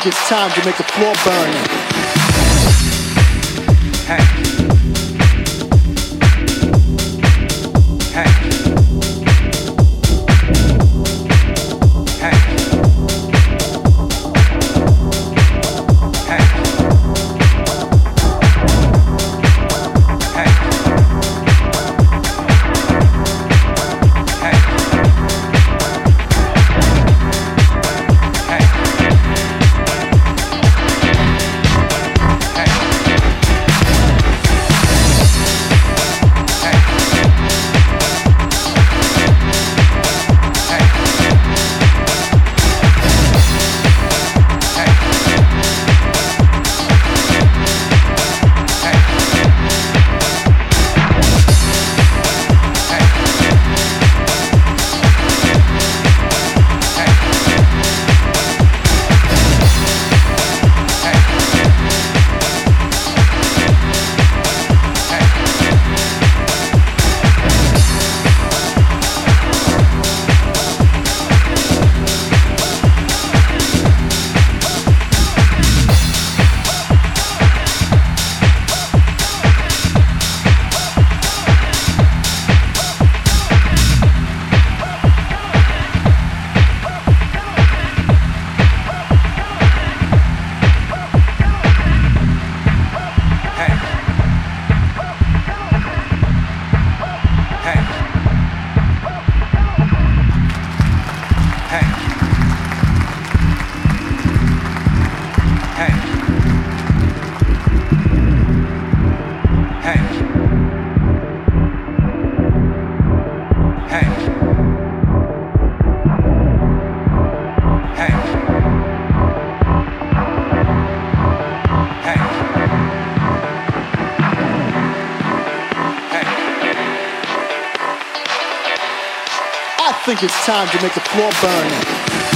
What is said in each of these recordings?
think it's time to make the floor burn. It's time to make the floor burn.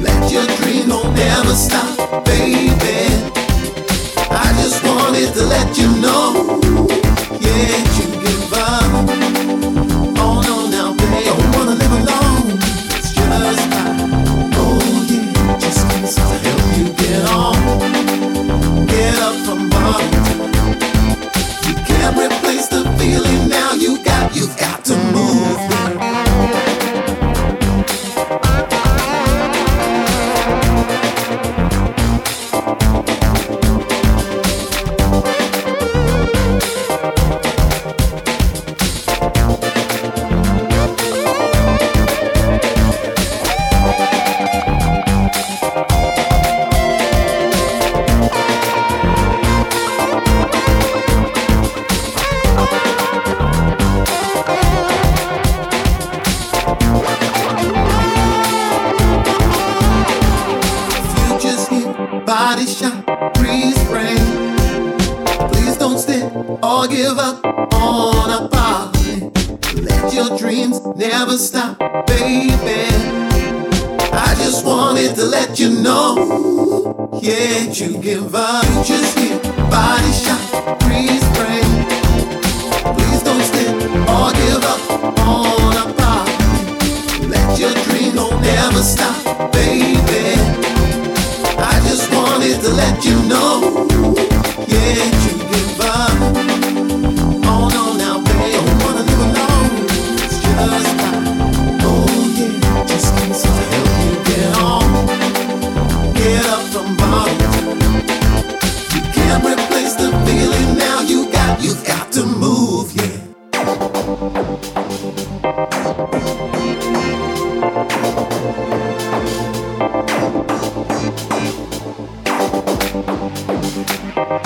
Let your dream stop, baby. I just wanted to let you know, yeah.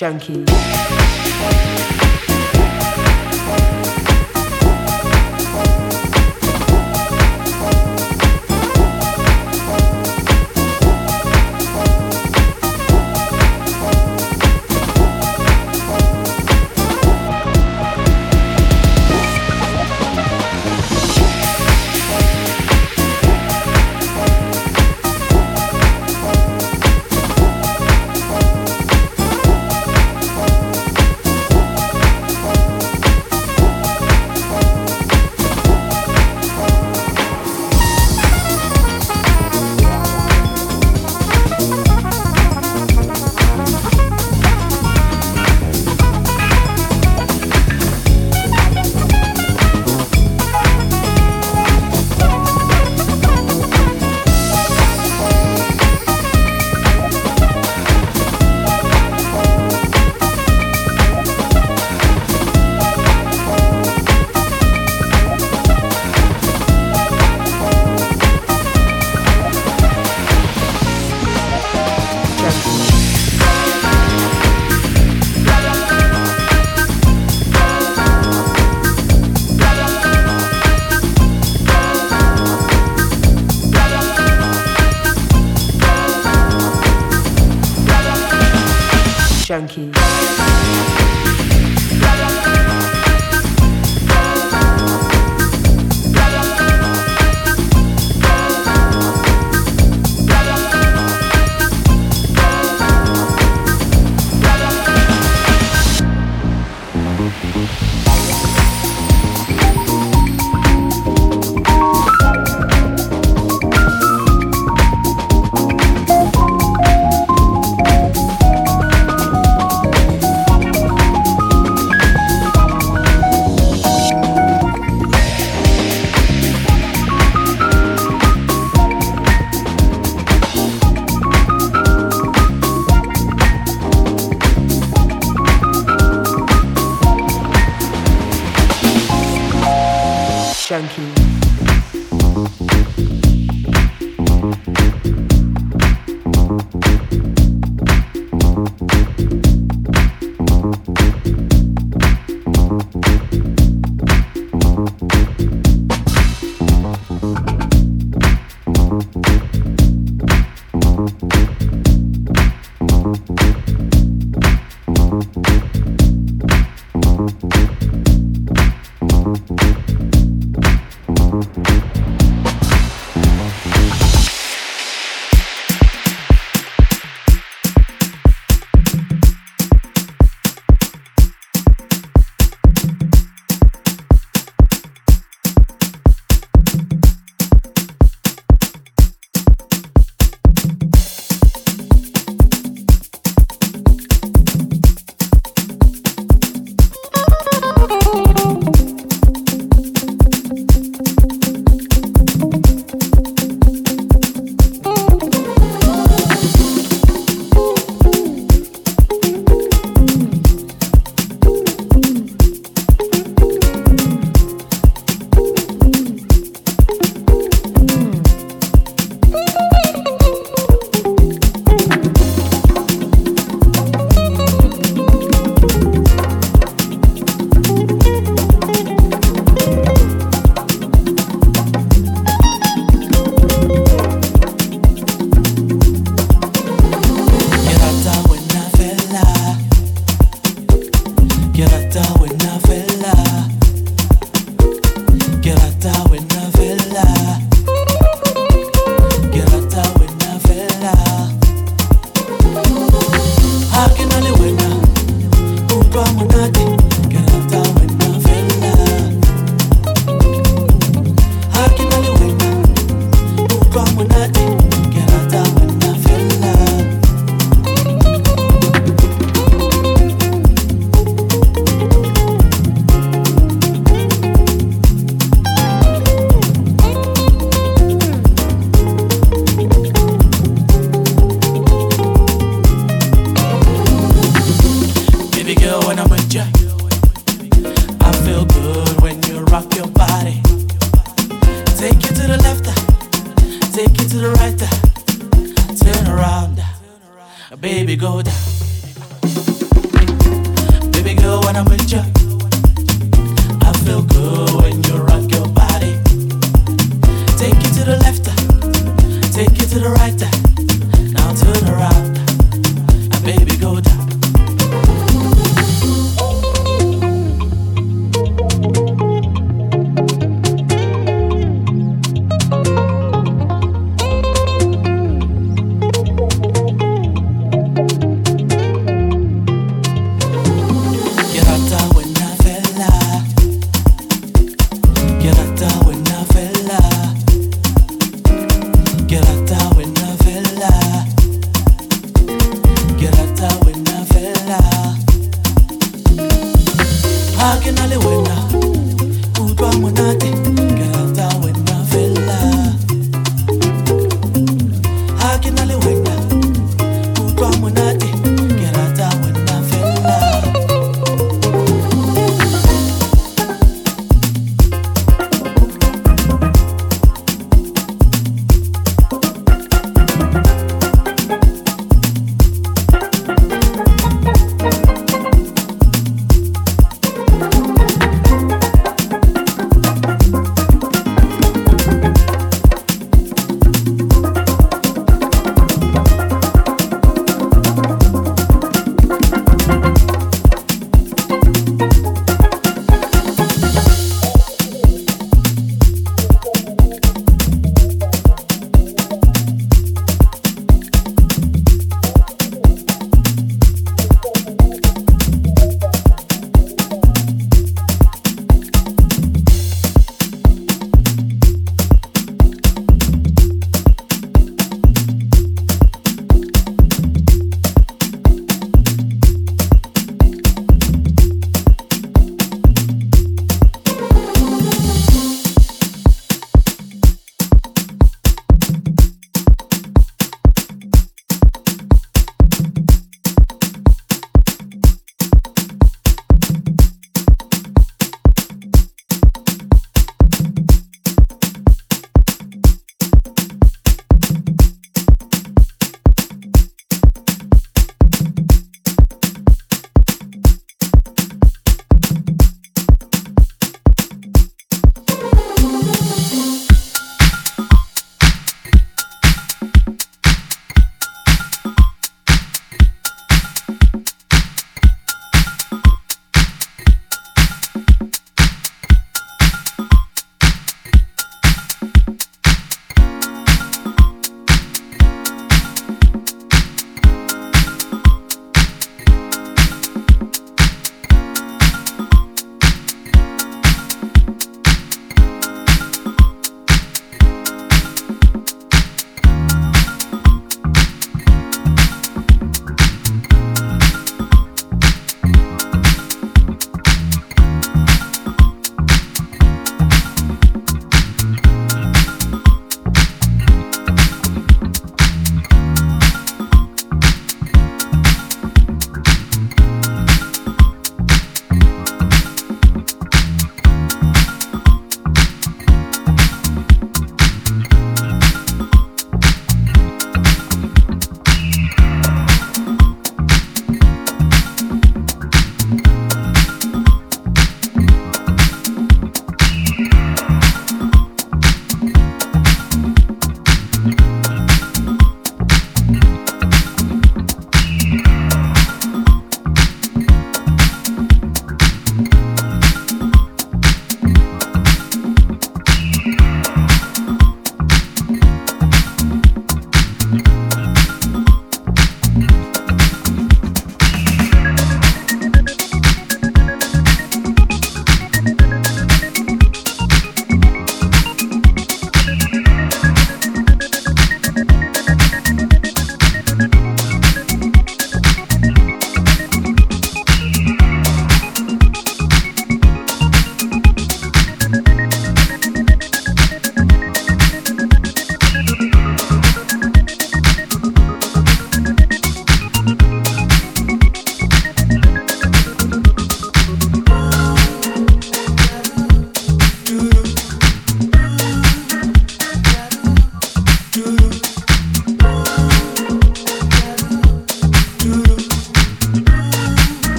junkie.